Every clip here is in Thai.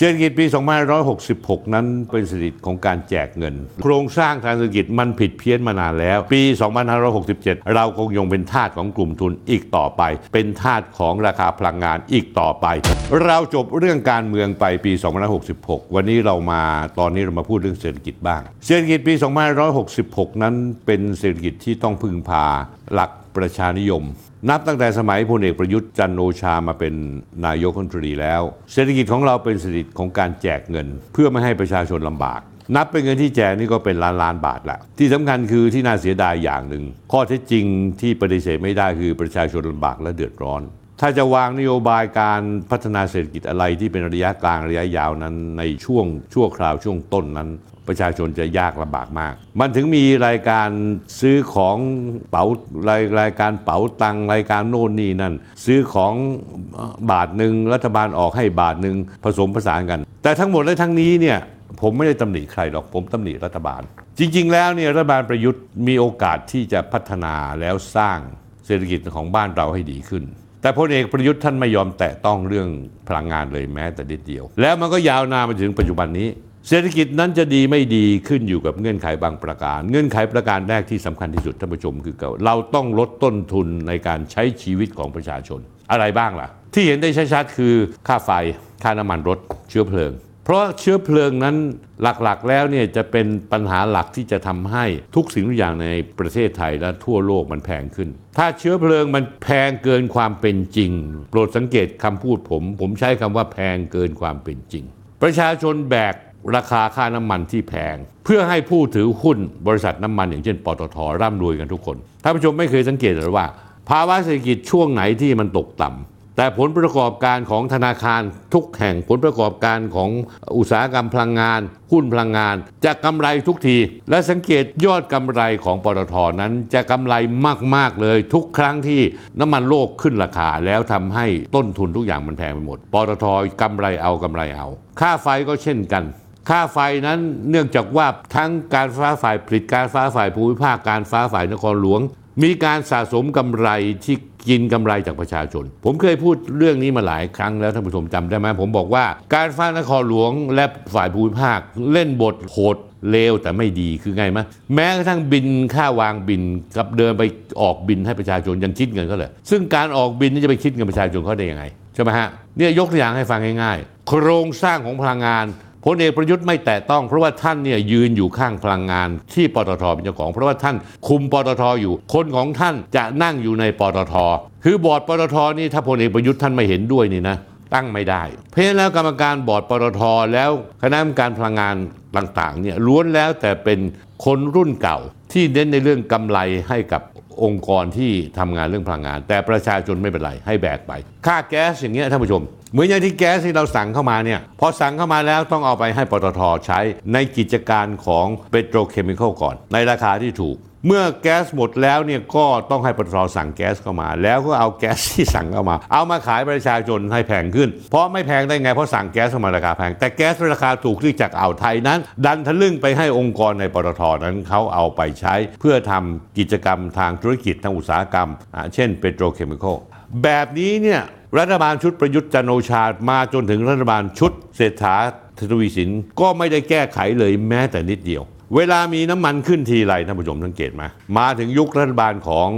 เศรษฐกิจปี 2566 นั้นเป็นเศรษฐกิของการแจกเงิน โครงสร้างทางเศรษฐกิจมันผิดเพี้ยนมานานแล้ว ปี 2567 เราคงยังเป็นทาสของกลุ่มทุนอีกต่อไป เป็นทาสของราคาพลังงานอีกต่อไป เราจบเรื่องการเมืองไปปี 2566 วันนี้เรามาตอนนี้เรามาพูดเรื่องเศรษฐกิจบ้าง เศรษฐกิจปี 2566 นั้นเป็นเศรษฐกิจที่ต้องพึ่งพาหลัก ประชานิยม นับตั้งแต่สมัยพลเอกประยุทธ์จันโอชามาเป็นนายกรัฐมนตรีแล้ว เศรษฐกิจของเราเป็นเศรษฐกิจของการแจกเงิน เพื่อไม่ให้ประชาชนลำบาก นับเป็นเงินที่แจกนี่ก็เป็นล้านล้านบาทละที่สำคัญคือที่น่าเสียดายอย่างหนึ่ง ข้อเท็จจริงที่ปฏิเสธไม่ได้คือประชาชนลำบากและเดือดร้อนถ้าจะวางนโยบายการพัฒนาเศรษฐกิจอะไรที่เป็นระยะกลางระยะยาวนั้น ในช่วงชั่วคราวช่วงต้นนั้น ประชาชนจะยากลำบากมาก มันถึงมีรายการซื้อของเป๋ารายรายการเป๋าตังรายการโน่นนี่นั่น ซื้อของบาทหนึ่งรัฐบาลออกให้บาทหนึ่งผสมผสานกัน แต่ทั้งหมดและทั้งนี้เนี่ยผมไม่ได้ตำหนิใครหรอกผมตำหนิรัฐบาล จริง ๆ แล้วเนี่ยรัฐบาลประยุทธ์มีโอกาสที่จะพัฒนาแล้วสร้างเศรษฐกิจของบ้านเราให้ดีขึ้น แต่พลเอกประยุทธ์ท่านไม่ยอมแตะต้องเรื่องพลังงานเลยแม้แต่นิดเดียว แล้วมันก็ยาวนานมาถึงปัจจุบันนี้ เศรษฐกิจนั้นจะดีไม่ดีขึ้นอยู่กับเงื่อนไขบางประการ เงื่อนไขประการแรกที่สำคัญที่สุดท่านผู้ชมคือเราต้องลดต้นทุนในการใช้ชีวิตของประชาชน อะไรบ้างล่ะ ที่เห็นได้ชัดๆคือค่าไฟ ค่าน้ำมันรถ เชื้อเพลิง เพราะเชื้อเพลิงนั้นหลักๆ แล้วเนี่ยจะเป็นปัญหาหลักที่จะทำให้ทุกสิ่งทุกอย่างในประเทศไทยและทั่วโลกมันแพงขึ้น ถ้าเชื้อเพลิงมันแพงเกินความเป็นจริง โปรดสังเกตคำพูดผม ผมใช้คำว่าแพงเกินความเป็นจริง ประชาชนแบก ราคาค่าน้ำมันที่แพง เพื่อให้ผู้ถือหุ้นบริษัทน้ำมันอย่างเช่นปตทร่ำรวยกันทุกคนท่านผู้ชมไม่เคยสังเกตหรือว่า ภาวะเศรษฐกิจช่วงไหนที่มันตกต่ำแต่ผลประกอบการของธนาคารทุกแห่งผลประกอบการของอุตสาหกรรมพลังงาน หุ้นพลังงาน จะกำไรทุกที และสังเกตยอดกำไรของปตทนั้นจะกำไรมาก ๆ เลย ทุกครั้งที่น้ำมันโลกขึ้นราคา แล้วทำให้ต้นทุนทุกอย่างมันแพงไปหมดปตทกำไรเอากำไรเอา ค่าไฟก็เช่นกัน ค่าไฟนั้นเนื่องจากว่าทั้งการฟ้าฝ่ายผลิตการฟ้าฝ่ายภูมิภาคการฟ้าฝ่ายนครหลวง มีการสะสมกำไรที่กินกำไรจากประชาชน ผมเคยพูดเรื่องนี้มาหลายครั้งแล้วท่านผู้ชมจำได้ไหมผมบอกว่า การฟ้านครหลวงและฝ่ายภูมิภาค เล่นบทโหดเลวแต่ไม่ดีคือไงมะแม้กระทั่งบินค่าวางบินกับเดินไปออกบินให้ประชาชนยังคิดเงินเขาเลยซึ่งการออกบินนี่จะไปคิดเงินประชาชนเขาได้ยังไงใช่ไหมฮะเนี่ยยกตัวอย่างให้ฟังง่ายๆ โครงสร้างของพลังงาน พลเอกประยุทธ์ไม่แตะต้องเพราะว่าท่านเนี่ยยืนอยู่ข้างพลังงานที่ปตทเป็นเจ้าของ เพราะว่าท่านคุมปตทอยู่ คนของท่านจะนั่งอยู่ในปตท คือบอร์ดปตทนี่ถ้าพลเอกประยุทธ์ท่านไม่เห็นด้วยนี่นะตั้งไม่ได้ เพราะฉะนั้นแล้วกรรมการบอร์ดปตทแล้วคณะกรรมการพลังงานต่างๆเนี่ยล้วนแล้วแต่เป็นคนรุ่นเก่าที่เน้นในเรื่องกำไรให้กับ องค์กรที่ทำงานเรื่องพลังงาน แต่ประชาชนไม่เป็นไร ให้แบกไป ค่าแก๊สอย่างเงี้ยท่านผู้ชม เหมือนอย่างที่แก๊สที่เราสั่งเข้ามาเนี่ยพอสั่งเข้ามาแล้วต้องเอาไปให้ปตทใช้ในกิจการของเปโตรเคมีคอลก่อน ในราคาที่ถูก เมื่อแก๊สหมดแล้วเนี่ยก็ต้องให้ปตทสั่งแก๊สเข้ามา แล้วก็เอาแก๊สที่สั่งเข้ามา เอามาขายประชาชนให้แพงขึ้น เพราะไม่แพงได้ไงเพราะสั่งแก๊สเข้ามาราคาแพง แต่แก๊สราคาถูกที่จากอ่าวไทยนั้น ดันทะลึ่งไปให้องค์กรในปตทนั้นเขาเอาไปใช้ เพื่อทำกิจกรรมทางธุรกิจทางอุตสาหกรรม เช่นเปโตรเคมีคอลแบบนี้เนี่ยรัฐบาลชุดประยุทธ์จันโอชามาจนถึงรัฐบาลชุดเศรษฐาทวีสินก็ไม่ได้แก้ไขเลยแม้แต่นิดเดียว เวลามีน้ำมันขึ้นทีไรท่านผู้ชมสังเกตไหมมาถึงยุครัฐบาลของ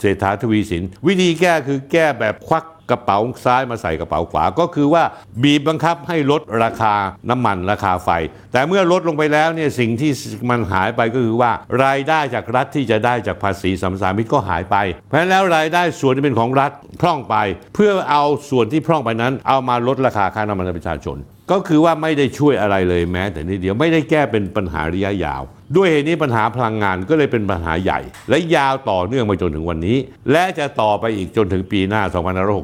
เศรษฐาทวีสิน วิธีแก้คือแก้แบบควักกระเป๋าซ้ายมาใส่กระเป๋าขวาก็คือว่าบีบบังคับให้ลดราคาน้ำมันราคาไฟ แต่เมื่อลดลงไปแล้วเนี่ยสิ่งที่มันหายไปก็คือว่ารายได้จากรัฐที่จะได้จากภาษีสัมปทามิตก็หายไป เพราะฉะนั้นแล้วรายได้ส่วนที่เป็นของรัฐพร่องไป เพื่อเอาส่วนที่พร่องไปนั้น เอามาลดราคาค่าน้ำมันประชาชน ก็คือว่าไม่ได้ช่วยอะไรเลยแม้ แต่นิดเดียวไม่ได้แก้เป็นปัญหาระยะยาว ด้วยเหตุนี้ปัญหาพลังงานก็เลยเป็นปัญหาใหญ่ และยาวต่อเนื่องมาจนถึงวันนี้ และจะต่อไปอีกจนถึงปีหน้า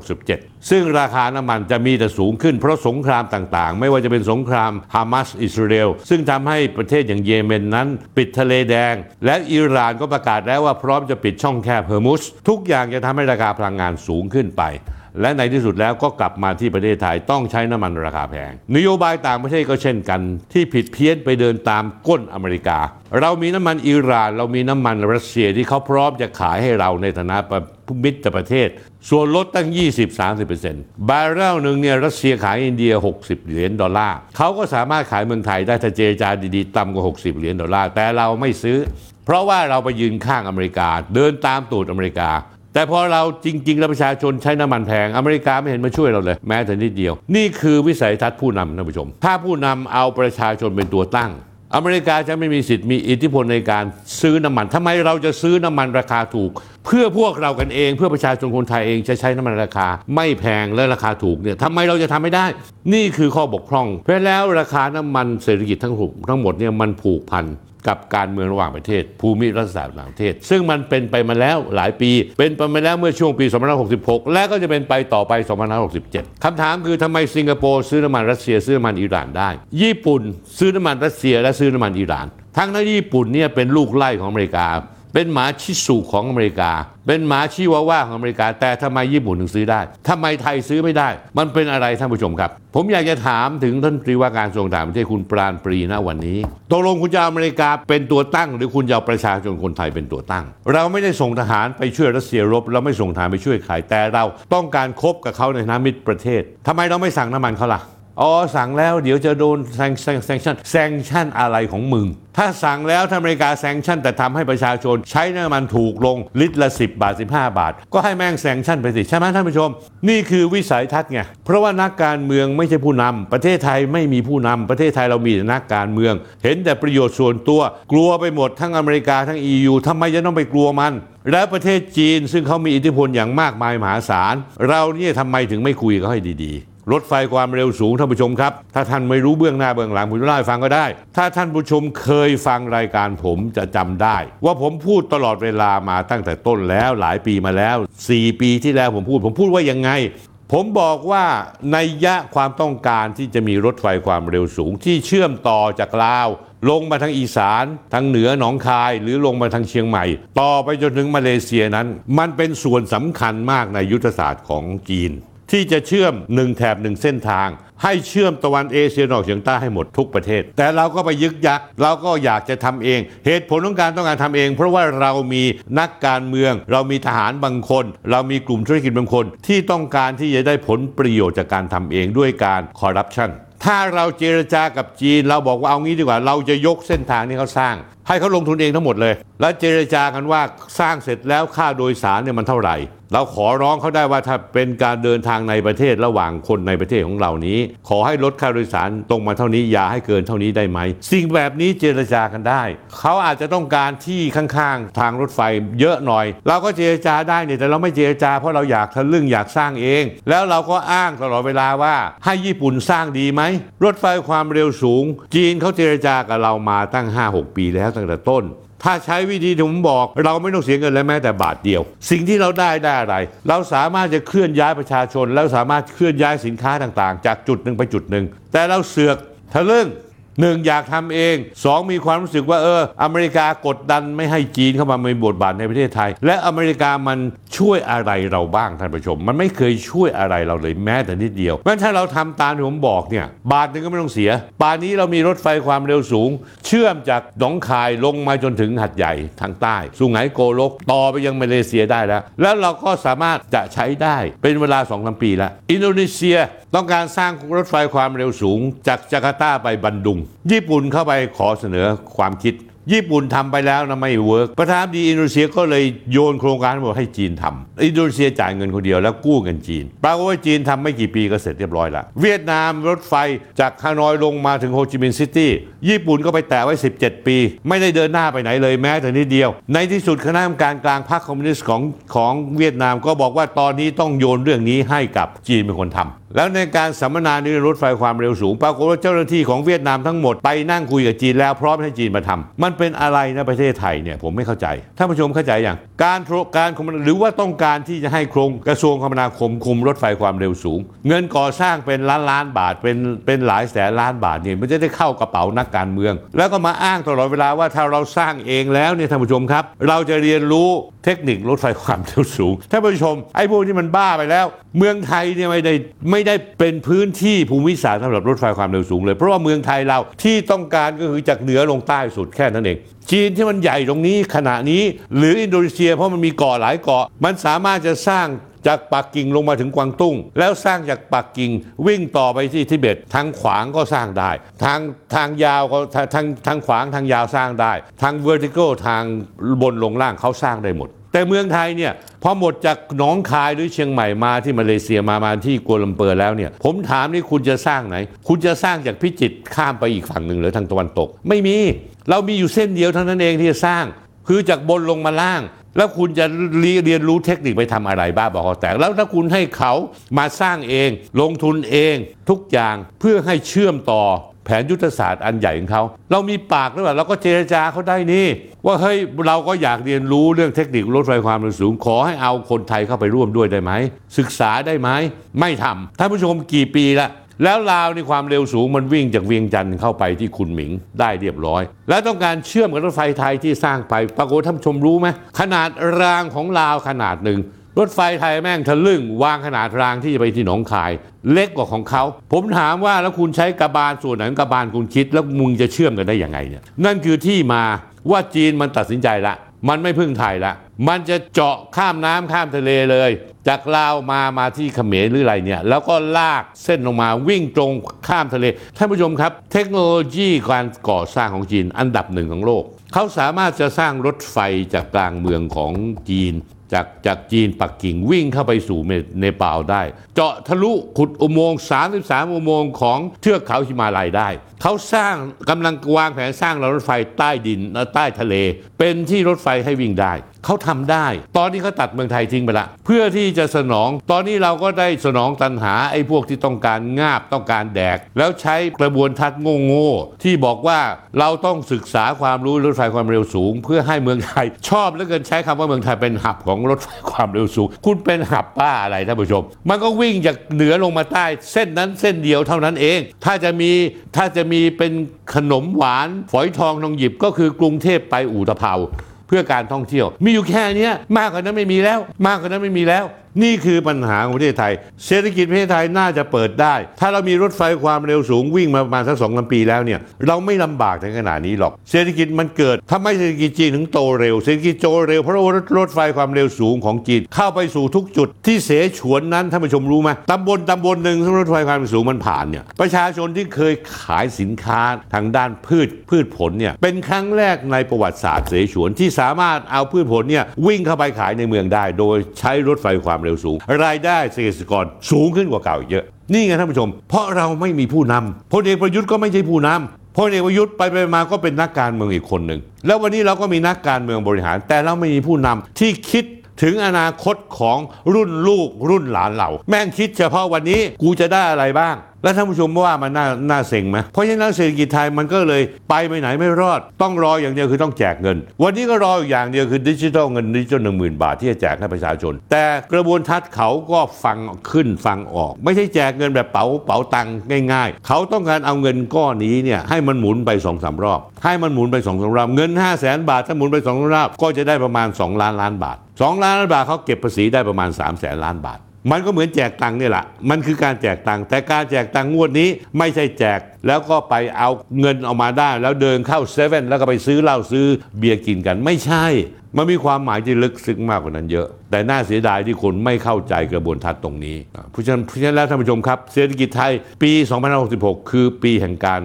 2567 ซึ่งราคาน้ำมันจะมีแต่สูงขึ้นเพราะสงครามต่างๆ ไม่ว่าจะเป็นสงครามฮามาสอิสราเอลซึ่งทำให้ประเทศอย่างเยเมนนั้น ปิดทะเลแดง และอิหร่านก็ประกาศแล้วว่าพร้อมจะปิดช่องแคบฮอร์มุซทุกอย่างจะทำให้ราคาพลังงานสูงขึ้นไป และในที่สุดแล้วก็กลับมาที่ประเทศไทยต้องใช้น้ำมันราคาแพง นโยบายต่างประเทศก็เช่นกัน ที่ผิดเพี้ยนไปเดินตามก้นอเมริกา เรามีน้ำมันอิหร่าน เรามีน้ำมันรัสเซียที่เขาพร้อมจะขายให้เราในฐานะมิตรประเทศ ส่วนลดตั้ง 20-30%บาร์เรลหนึ่งเนี่ยรัสเซียขายอินเดีย 60 เหรียญดอลลาร์เขาก็สามารถขายเมืองไทยได้ถ้าเจรจาดีๆต่ำกว่า 60 เหรียญดอลลาร์แต่เราไม่ซื้อ เพราะว่าเราไปยืนข้างอเมริกา เดินตามตูดอเมริกา แต่พอเราจริง ๆ แล้วประชาชนใช้น้ำมันแพง อเมริกาไม่เห็นมาช่วยเราเลย แม้แต่นิดเดียว นี่คือวิสัยทัศน์ผู้นำท่านผู้ชม ถ้าผู้นำเอาประชาชนเป็นตัวตั้ง อเมริกาจะไม่มีสิทธิ์มีอิทธิพลในการซื้อน้ำมันทำไมเราจะซื้อน้ำมันราคาถูก เพื่อพวกเรากันเอง เพื่อประชาชนคนไทยเองจะใช้น้ำมันราคา ไม่แพงและราคาถูกเนี่ยทำไมเราจะทำไม่ได้ นี่คือข้อบกพร่อง เพราะแล้วราคาน้ำมันเศรษฐกิจทั้งหมดทั้งหมดเนี่ยมันผูกพัน กับการเมืองระหว่างประเทศ ภูมิรัฐศาสตร์ต่างประเทศ ซึ่งมันเป็นไปมาแล้วหลายปี เป็นไปมาแล้วเมื่อช่วงปี 2566 และก็จะเป็นไปต่อไป 2567คำถามคือทำไมสิงคโปร์ซื้อน้ำมันรัสเซียซื้อน้ำมันอิหร่านได้ ญี่ปุ่นซื้อน้ำมันรัสเซียและซื้อน้ำมันอิหร่าน ทั้งนั้นญี่ปุ่นเนี่ยเป็นลูกไล่ของอเมริกา เป็นหมาชิสุของอเมริกา เป็นหมาชิวาว่าของอเมริกา แต่ทำไมญี่ปุ่นถึงซื้อได้ทำไมไทยซื้อไม่ได้ มันเป็นอะไรท่านผู้ชมครับ ผมอยากจะถามถึงท่านตรีว่าการทรงต่างประเทศคุณปราณปรีณวันนี้ตกลงคุณจะอเมริกาเป็นตัวตั้ง หรือคุณจะเอาประชาชนคนไทยเป็นตัวตั้ง เราไม่ได้ส่งทหารไปช่วยรัสเซียรบ เราไม่ส่งทหารไปช่วยใครแต่เราต้องการคบกับเขาในฐานะมิตรประเทศทำไมเราไม่สั่งน้ำมันเขาล่ะ อ๋อสั่งแล้วเดี๋ยวจะโดนแซงแซง sanction sanction อะไรของมึง ถ้าสั่งแล้วถ้าอเมริกา sanction แต่ทำให้ประชาชน ใช้น้ำมันถูกลงลิตรละ 10 บาท 15 บาท ก็ให้แม่ง sanction ไปสิใช่ไหมท่านผู้ชม นี่คือวิสัยทัศน์ไง เพราะว่านักการเมืองไม่ใช่ผู้นำประเทศไทยไม่มีผู้นำประเทศไทยเรามีแต่นักการเมือง เห็นแต่ประโยชน์ส่วนตัว กลัวไปหมดทั้งอเมริกาทั้ง EU ทำไมจะต้องไปกลัวมันและประเทศจีนซึ่งเขามีอิทธิพลอย่างมากมายมหาศาลเราเนี่ยทำไมถึงไม่คุยกับเขาให้ดีๆ รถไฟความเร็วสูงท่านผู้ชมครับ ถ้าท่านไม่รู้เบื้องหน้าเบื้องหลังผมจะเล่าให้ฟังก็ได้ ถ้าท่านผู้ชมเคยฟังรายการผมจะจำได้ ว่าผมพูดตลอดเวลามาตั้งแต่ต้นแล้วหลายปีมาแล้ว 4 ปีที่แล้วผมพูด ผมพูดว่ายังไง ผมบอกว่าในยะความต้องการที่จะมีรถไฟความเร็วสูงที่เชื่อมต่อจากลาว ลงมาทางอีสานทางเหนือหนองคาย หรือลงมาทางเชียงใหม่ ต่อไปจนถึงมาเลเซียนั้น มันเป็นส่วนสำคัญมากในยุทธศาสตร์ของจีน ที่จะเชื่อมหนึ่งแถบหนึ่งเส้นทาง ให้เชื่อมตะวันเอเชียนออกเฉียงใต้ให้หมดทุกประเทศ แต่เราก็ไปยึกยักเราก็อยากจะทำเอง เหตุผลของการต้องการทำเอง เพราะว่าเรามีนักการเมือง เรามีทหารบางคน เรามีกลุ่มธุรกิจบางคน ที่ต้องการที่จะได้ผลประโยชน์จากการทำเองด้วยการคอร์รัปชันถ้าเราเจรจากับจีนเราบอกว่าเอางี้ดีกว่า เราจะยกเส้นทางที่เขาสร้างให้เขาลงทุนเองทั้งหมดเลย แล้วเจรจากันว่าสร้างเสร็จแล้วค่าโดยสารเนี่ยมันเท่าไหร่ เราขอร้องเขาได้ว่าถ้าเป็นการเดินทางในประเทศระหว่างคนในประเทศของเรานี้ ขอให้ลดค่าโดยสารตรงมาเท่านี้อย่าให้เกินเท่านี้ได้ไหม สิ่งแบบนี้เจรจากันได้ เขาอาจจะต้องการที่ข้างๆ ทางรถไฟเยอะหน่อย เราก็เจรจาได้เนี่ยแต่เราไม่เจรจาเพราะเราอยากทะลึ่งอยากสร้างเอง แล้วเราก็อ้างตลอดเวลาว่าให้ญี่ปุ่นสร้างดีไหมรถไฟความเร็วสูง จีนเขาเจรจากับเรามาตั้ง 5-6 ปีแล้วตั้งแต่ต้น ถ้าใช้วิธีที่ผมบอก เราไม่ต้องเสียเงินเลยแม้แต่บาทเดียว สิ่งที่เราได้ได้อะไร เราสามารถจะเคลื่อนย้ายประชาชน แล้วสามารถเคลื่อนย้ายสินค้าต่างๆ จากจุดหนึ่งไปจุดหนึ่งแต่เราเสือกทะลึ่ง หนึ่งอยากทำเองสองมีความรู้สึกว่าเออ อเมริกากดดันไม่ให้จีนเข้ามามีบทบาทในประเทศไทย และอเมริกามันช่วยอะไรเราบ้างท่านผู้ชม มันไม่เคยช่วยอะไรเราเลยแม้แต่นิดเดียวเพราะฉะนั้นถ้าเราทำตามที่ผมบอกเนี่ยบาทหนึ่งก็ไม่ต้องเสียป่านนี้เรามีรถไฟความเร็วสูง เชื่อมจากหนองคายลงมาจนถึงหาดใหญ่ทางใต้สุไหงโกลกต่อไปยังมาเลเซียได้แล้ว แล้วเราก็สามารถจะใช้ได้เป็นเวลา20 ปีแล้วอินโดนีเซียต้องการสร้างรถไฟความเร็วสูงจากจาการ์ตาไปบันดุงญี่ปุ่นเข้าไปขอเสนอความคิด ญี่ปุ่นทำไปแล้วนะไม่ work ประธานาธิบดีอินโดนีเซียก็เลยโยนโครงการทั้งหมดให้จีนทำอินโดนีเซียจ่ายเงินคนเดียวแล้วกู้เงินจีนปรากฏว่าจีนทำไม่กี่ปีก็เสร็จเรียบร้อยแล้วเวียดนามรถไฟจากฮานอยลงมาถึงโฮจิมินห์ซิตี้ญี่ปุ่นก็ไปแตะไว้ 17 ปี ไม่ได้เดินหน้าไปไหนเลยแม้แต่นิดเดียว ในที่สุดคณะกรรมการกลางพรรคคอมมิวนิสต์ของของเวียดนามก็บอกว่าตอนนี้ต้องโยนเรื่องนี้ให้กับจีนเป็นคนทำ แล้วในการสัมมนานี้รถไฟความเร็วสูง ปรากฏว่าเจ้าหน้าที่ของเวียดนามทั้งหมดไปนั่งคุยกับจีนแล้วพร้อมให้จีนมาทำมันเป็นอะไรนะประเทศไทยเนี่ยผมไม่เข้าใจท่านผู้ชมเข้าใจอย่างการโครงการหรือว่าต้องการที่จะให้โครงกระทรวงคมนาคมคุมรถไฟความเร็วสูง เงินก่อสร้างเป็นล้านล้านบาทเป็นเป็นหลายแสนล้านบาทเนี่ยมันจะได้เข้ากระเป๋านักการเมือง แล้วก็มาอ้างตลอดเวลาว่าถ้าเราสร้างเองแล้วเนี่ยท่านผู้ชมครับ เราจะเรียนรู้เทคนิครถไฟความเร็วสูงท่านผู้ชมไอ้พวกที่มันบ้าไปแล้ว เมืองไทยเนี่ยไม่ได้ไม่ได้เป็นพื้นที่ภูมิศาสตร์สำหรับรถไฟความเร็วสูงเลย เพราะว่าเมืองไทยเราที่ต้องการก็คือจากเหนือลงใต้สุดแค่นั้นเองจีนที่มันใหญ่ตรงนี้ขณะนี้ หรืออินโดนีเซียเพราะมันมีเกาะหลายเกาะ มันสามารถจะสร้างจากปักกิ่งลงมาถึงกวางตุ้ง แล้วสร้างจากปักกิ่งวิ่งต่อไปที่ทิเบตทางขวางก็สร้างได้ ทางทางยาวก็ทางทางขวางทางยาวสร้างได้ ทาง vertical ทางบนลงล่างเขาสร้างได้หมด แต่เมืองไทยเนี่ยพอหมดจากหนองคายหรือเชียงใหม่มาที่มาเลเซียมามาที่กัวลัมเปอร์แล้วเนี่ยผมถามนี่คุณจะสร้างไหน คุณจะสร้างจากพิจิตรข้ามไปอีกฝั่งหนึ่งหรือทางตะวันตก ไม่มี เรามีอยู่เส้นเดียวเท่านั้นเองที่จะสร้าง คือจากบนลงมาล่าง แล้วคุณจะเรียนรู้เทคนิคไปทำอะไรบ้าบอกแต่แล้วถ้าคุณให้เขามาสร้างเอง ลงทุนเอง ทุกอย่างเพื่อให้เชื่อมต่อ แผนยุทธศาสตร์อันใหญ่ของเขา เรามีปากหรือเปล่าเราก็เจรจาเขาได้นี่ ว่าเฮ้ยเราก็อยากเรียนรู้เรื่องเทคนิครถไฟความเร็วสูง ขอให้เอาคนไทยเข้าไปร่วมด้วยได้ไหม ศึกษาได้ไหม ไม่ทำท่านผู้ชมกี่ปีละแล้วลาวในความเร็วสูงมันวิ่งจากเวียงจันทร์เข้าไปที่คุณหมิงได้เรียบร้อย แล้วต้องการเชื่อมกับรถไฟไทยที่สร้างไปปรากฏท่านชมรู้ไหมขนาดรางของลาวขนาดหนึ่ง รถไฟไทยแม่งทะลึ่ง วางขนาดรางที่จะไปที่หนองคาย เล็กกว่าของเขา ผมถามว่าแล้วคุณใช้กระบาลส่วนไหนกระบาลคุณคิด แล้วมึงจะเชื่อมกันได้ยังไงเนี่ยนั่นคือที่มาว่าจีนมันตัดสินใจละ มันไม่พึ่งไทยละ มันจะเจาะข้ามน้ำข้ามทะเลเลย จากลาวมามาที่เขมรหรืออะไรเนี่ย แล้วก็ลากเส้นลงมาวิ่งตรงข้ามทะเลท่านผู้ชมครับ เทคโนโลยีการก่อสร้างของจีนอันดับหนึ่งของโลก เขาสามารถจะสร้างรถไฟจากกลางเมืองของจีน จากจากจีนปักกิ่งวิ่งเข้าไปสู่เนปาลได้ เจาะทะลุขุดอุโมงค์ 33 อุโมงค์ของเทือกเขาหิมาลัยได้ เขาสร้างกำลังวางแผนสร้างรถไฟใต้ดินและใต้ทะเล เป็นที่รถไฟให้วิ่งได้ เขาทำได้ ตอนนี้เขาตัดเมืองไทยทิ้งไปละ เพื่อที่จะสนอง ตอนนี้เราก็ได้สนองตันหาไอ้พวกที่ต้องการงาบต้องการแดก แล้วใช้กระบวนทัศน์โง่ๆที่บอกว่าเราต้องศึกษาความรู้รถไฟความเร็วสูง เพื่อให้เมืองไทย ชอบเหลือเกินใช้คำว่าเมืองไทยเป็นหับของรถไฟความเร็วสูง คุณเป็นหับป้าอะไรท่านผู้ชม มันก็วิ่งจากเหนือลงมาใต้ เส้นนั้นเส้นเดียวเท่านั้นเอง ถ้าจะมีถ้าจะมีเป็นขนมหวานฝอยทองทองหยิบก็คือกรุงเทพไปอู่ตะเภาเพื่อการท่องเที่ยว มีอยู่แค่นี้มากกว่านั้นไม่มีแล้ว มากกว่านั้นไม่มีแล้ว นี่คือปัญหาของประเทศไทย เศรษฐกิจประเทศไทยน่าจะเปิดได้ ถ้าเรามีรถไฟความเร็วสูงวิ่งมาประมาณสักสองลำปีแล้วเนี่ยเราไม่ลำบากถึงขนาดนี้หรอก เศรษฐกิจมันเกิดทำไมเศรษฐกิจจีนถึงโตเร็ว เศรษฐกิจโตเร็วเพราะว่ารถไฟความเร็วสูงของจีนเข้าไปสู่ทุกจุดที่เสฉวนนั้นท่านผู้ชมรู้ไหมตำบลตำบลหนึ่งที่รถไฟความเร็วสูงมันผ่านเนี่ยประชาชนที่เคยขายสินค้าทางด้านพืชพืชผลเนี่ยเป็นครั้งแรกในประวัติศาสตร์เสฉวนที่สามารถเอาพืชผลเนี่ยวิ่งเข้าไปขายในเมืองได้ โดยใช้รถไฟความเร็วสูง รายได้เกษตรกรสูงขึ้นกว่าเก่าอีกเยอะ นี่ไงท่านผู้ชม เพราะเราไม่มีผู้นำพลเอกประยุทธ์ก็ไม่ใช่ผู้นำพลเอกประยุทธ์ไปไปมาก็เป็นนักการเมืองอีกคนหนึ่งแล้ววันนี้เราก็มีนักการเมืองบริหาร แต่เราไม่มีผู้นำที่คิดถึงอนาคตของรุ่นลูกรุ่นหลานเราแม่งคิดเฉพาะวันนี้กูจะได้อะไรบ้าง แล้วท่านผู้ชมว่ามันน่าน่าเซ็งไหมเพราะฉะนั้นเศรษฐกิจไทยมันก็เลยไปไปไหนไม่รอด ต้องรออย่างเดียวคือต้องแจกเงิน วันนี้ก็รออยู่อย่างเดียวคือดิจิทัลเงินดิจิทัลหนึ่งหมื่นบาทที่จะแจกให้ประชาชน แต่กระบวนทัศน์เขาก็ฟังขึ้นฟังออก ไม่ใช่แจกเงินแบบเป๋าเป๋าตังค์ง่าย ๆ เขาต้องการเอาเงินก้อนนี้เนี่ยให้มันหมุนไปสองสามรอบ ให้มันหมุนไปสองสามรอบเงิน5 0 0แสนบาทถ้าหมุนไปสองรอบก็จะได้ประมาณ 2 ล้านล้านบาท 2 ล้านล้านบาทเขาเก็บภาษีได้ประมาณ3 0 0แสนล้านบาท มันก็เหมือนแจกตังค์นี่แหละ มันคือการแจกตังค์แต่การแจกตังค์งวดนี้ไม่ใช่แจก แล้วก็ไปเอาเงินออกมาได้ แล้วเดินเข้าเซเว่นแล้วก็ไปซื้อเหล้าซื้อเบียร์กินกันไม่ใช่ มันมีความหมายที่ลึกซึ้งมากกว่านั้นเยอะ แต่น่าเสียดายที่คนไม่เข้าใจกระบวนทัศน์ตรงนี้เพราะฉะนั้นเพราะฉะนั้นแล้วท่านผู้ชมครับ เศรษฐกิจไทยปี 2566 คือปีแห่งการ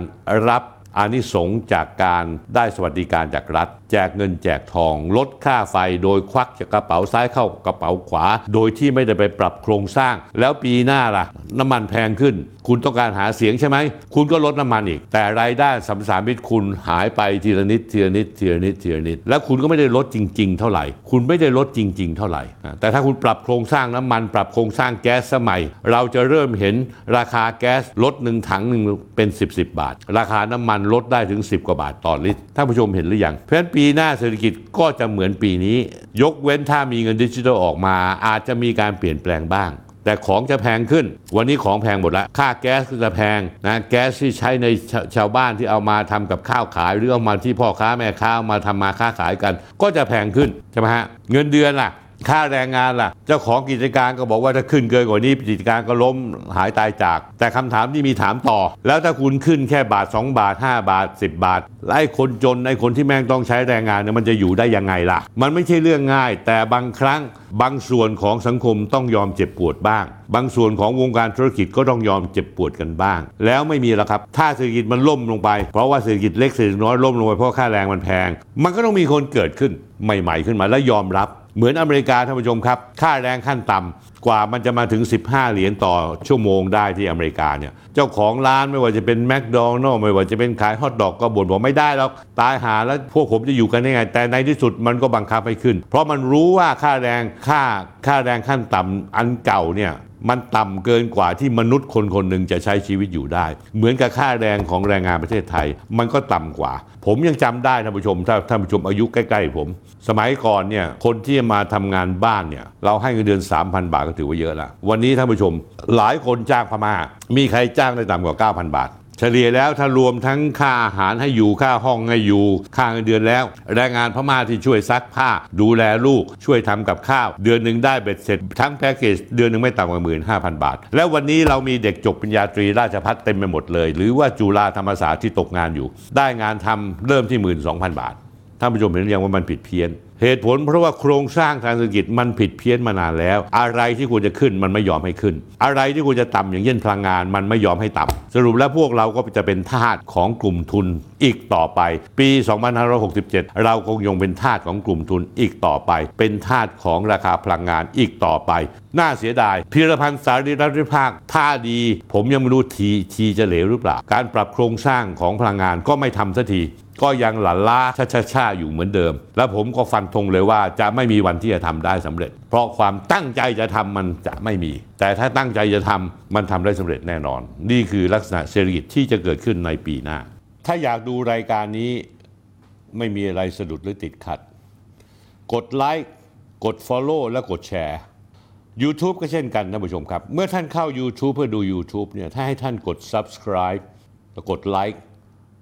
รับอานิสงส์จากการได้สวัสดิการจากรัฐแจกเงินแจกทอง ลดค่าไฟโดยควักจากกระเป๋าซ้ายเข้ากระเป๋าขวา โดยที่ไม่ได้ไปปรับโครงสร้าง แล้วปีหน้าล่ะ น้ำมันแพงขึ้น คุณต้องการหาเสียงใช่ไหม คุณก็ลดน้ำมันอีก แต่รายได้สัมสามิตคุณหายไปทีละนิดทีละนิดทีละนิดทีละนิด แล้วคุณก็ไม่ได้ลดจริง ๆ เท่าไหร่ คุณไม่ได้ลดจริง ๆ เท่าไหร่อะแต่ถ้าคุณปรับโครงสร้างน้ำมัน ปรับโครงสร้างแก๊สสมัย เราจะเริ่มเห็นราคาแก๊สลดหนึ่งถังหนึ่งเป็น 10 10 บาท ราคาน้ำมันลดได้ถึง 10 กว่าบาทต่อลิตรท่านผู้ชมเห็นหรือยังเพราะฉะนั้นปีหน้าเศรษฐกิจก็จะเหมือนปีนี้ ยกเว้นถ้ามีเงินดิจิทัลออกมา อาจจะมีการเปลี่ยนแปลงบ้าง แต่ของจะแพงขึ้น วันนี้ของแพงหมดละค่าแก๊สก็จะแพงนะแก๊สที่ใช้ในชาชาวบ้านที่เอามาทำกับข้าวขาย หรือเอามาที่พ่อค้าแม่ค้าเอามาทำมาค้าขายกัน ก็จะแพงขึ้นใช่ไหมฮะเงินเดือนล่ะ ค่าแรงงานล่ะ เจ้าของกิจการก็บอกว่าถ้าขึ้นเกินกว่านี้กิจการก็ล้มหายตายจาก แต่คำถามที่มีถามต่อ แล้วถ้าคุณขึ้นแค่บาท 2 บาท 5 บาท 10 บาทไอ้คนจนไอ้คนที่แม่งต้องใช้แรงงานเนี่ยมันจะอยู่ได้ยังไงล่ะ มันไม่ใช่เรื่องง่าย แต่บางครั้งบางส่วนของสังคมต้องยอมเจ็บปวดบ้าง บางส่วนของวงการธุรกิจก็ต้องยอมเจ็บปวดกันบ้าง แล้วไม่มีล้วครับ ถ้าเศรษฐกิจมันล่มลงไป เพราะว่าเศรษฐกิจเล็กเศรษฐกิจน้อยล่มลงไปเพราะค่าแรงมันแพง มันก็ต้องมีคนเกิดขึ้นใหม่ ๆขึ้นมาแล้วยอมรับ เหมือนอเมริกาท่านผู้ชมครับ ค่าแรงขั้นต่ำกว่ามันจะมาถึง 15 เหรียญต่อชั่วโมงได้ที่อเมริกาเนี่ยเจ้าของร้านไม่ว่าจะเป็นแมคโดนัลล์ไม่ว่าจะเป็นขายฮอทดอกก็บ่นบอกไม่ได้หรอกตายหาแล้วพวกผมจะอยู่กันได้ไง แต่ในที่สุดมันก็บังคับให้ขึ้น เพราะมันรู้ว่าค่าแรงค่าค่าแรงขั้นต่ำอันเก่าเนี่ย มันต่ำเกินกว่าที่มนุษย์คนคนหนึ่งจะใช้ชีวิตอยู่ได้ เหมือนกับค่าแรงของแรงงานประเทศไทย มันก็ต่ำกว่า ผมยังจำได้ท่านผู้ชม ถ้าท่านผู้ชมอายุใกล้ๆผม สมัยก่อนเนี่ยคนที่มาทำงานบ้านเนี่ยเราให้เงินเดือน 3,000 บาทก็ถือว่าเยอะละวันนี้ท่านผู้ชมหลายคนจ้างพม่ามีใครจ้างได้ต่ำกว่า 9,000 บาท เฉลี่ยแล้วถ้ารวมทั้งค่าอาหารให้อยู่ค่าห้องให้อยู่ ค่าเงินเดือนแล้ว แรงงานพม่าที่ช่วยซักผ้า ดูแลลูกช่วยทำกับข้าว เดือนหนึ่งได้เบ็ดเสร็จ ทั้งแพ็กเกจเดือนหนึ่งไม่ต่ำกว่าหมื่นห้าพันบาท แล้ววันนี้เรามีเด็กจบปริญญาตรีราชพัฒเต็มไปหมดเลย หรือว่าจุฬาธรรมศาสตร์ที่ตกงานอยู่ ได้งานทำเริ่มที่หมื่นสองพันบาทท่านผู้ชมเห็นหรือยังว่ามันผิดเพี้ยน เหตุผลเพราะว่าโครงสร้างทางเศรษฐกิจมันผิดเพี้ยนมานานแล้ว อะไรที่ควรจะขึ้นมันไม่ยอมให้ขึ้น อะไรที่ควรจะต่ำอย่างเช่นพลังงานมันไม่ยอมให้ต่ำสรุปแล้วพวกเราก็จะเป็นทาสของกลุ่มทุนอีกต่อไป ปี 2567 เราคงยังเป็นทาสของกลุ่มทุนอีกต่อไป เป็นทาสของราคาพลังงานอีกต่อไป น่าเสียดายพิรพันธ์สารีรัตน์วิภาคท่าดี ผมยังไม่รู้ทีทีจะเหลวหรือเปล่า การปรับโครงสร้างของพลังงานก็ไม่ทำสักที ก็ยังหลั่นล้าช้าๆอยู่เหมือนเดิม แล้วผมก็ฟันธงเลยว่าจะไม่มีวันที่จะทำได้สำเร็จ เพราะความตั้งใจจะทำมันจะไม่มี แต่ถ้าตั้งใจจะทำมันทำได้สำเร็จแน่นอน นี่คือลักษณะเศรษฐกิจที่จะเกิดขึ้นในปีหน้า ถ้าอยากดูรายการนี้ไม่มีอะไรสะดุดหรือติดขัด กดไลค์กด Follow และกดแชร์ YouTube ก็เช่นกันท่านผู้ชมครับ เมื่อท่านเข้า YouTube เพื่อดู YouTube เนี่ยถ้าให้ท่านกด Subscribe แล้วกดไลค์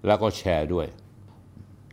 แล้วก็แชร์ด้วย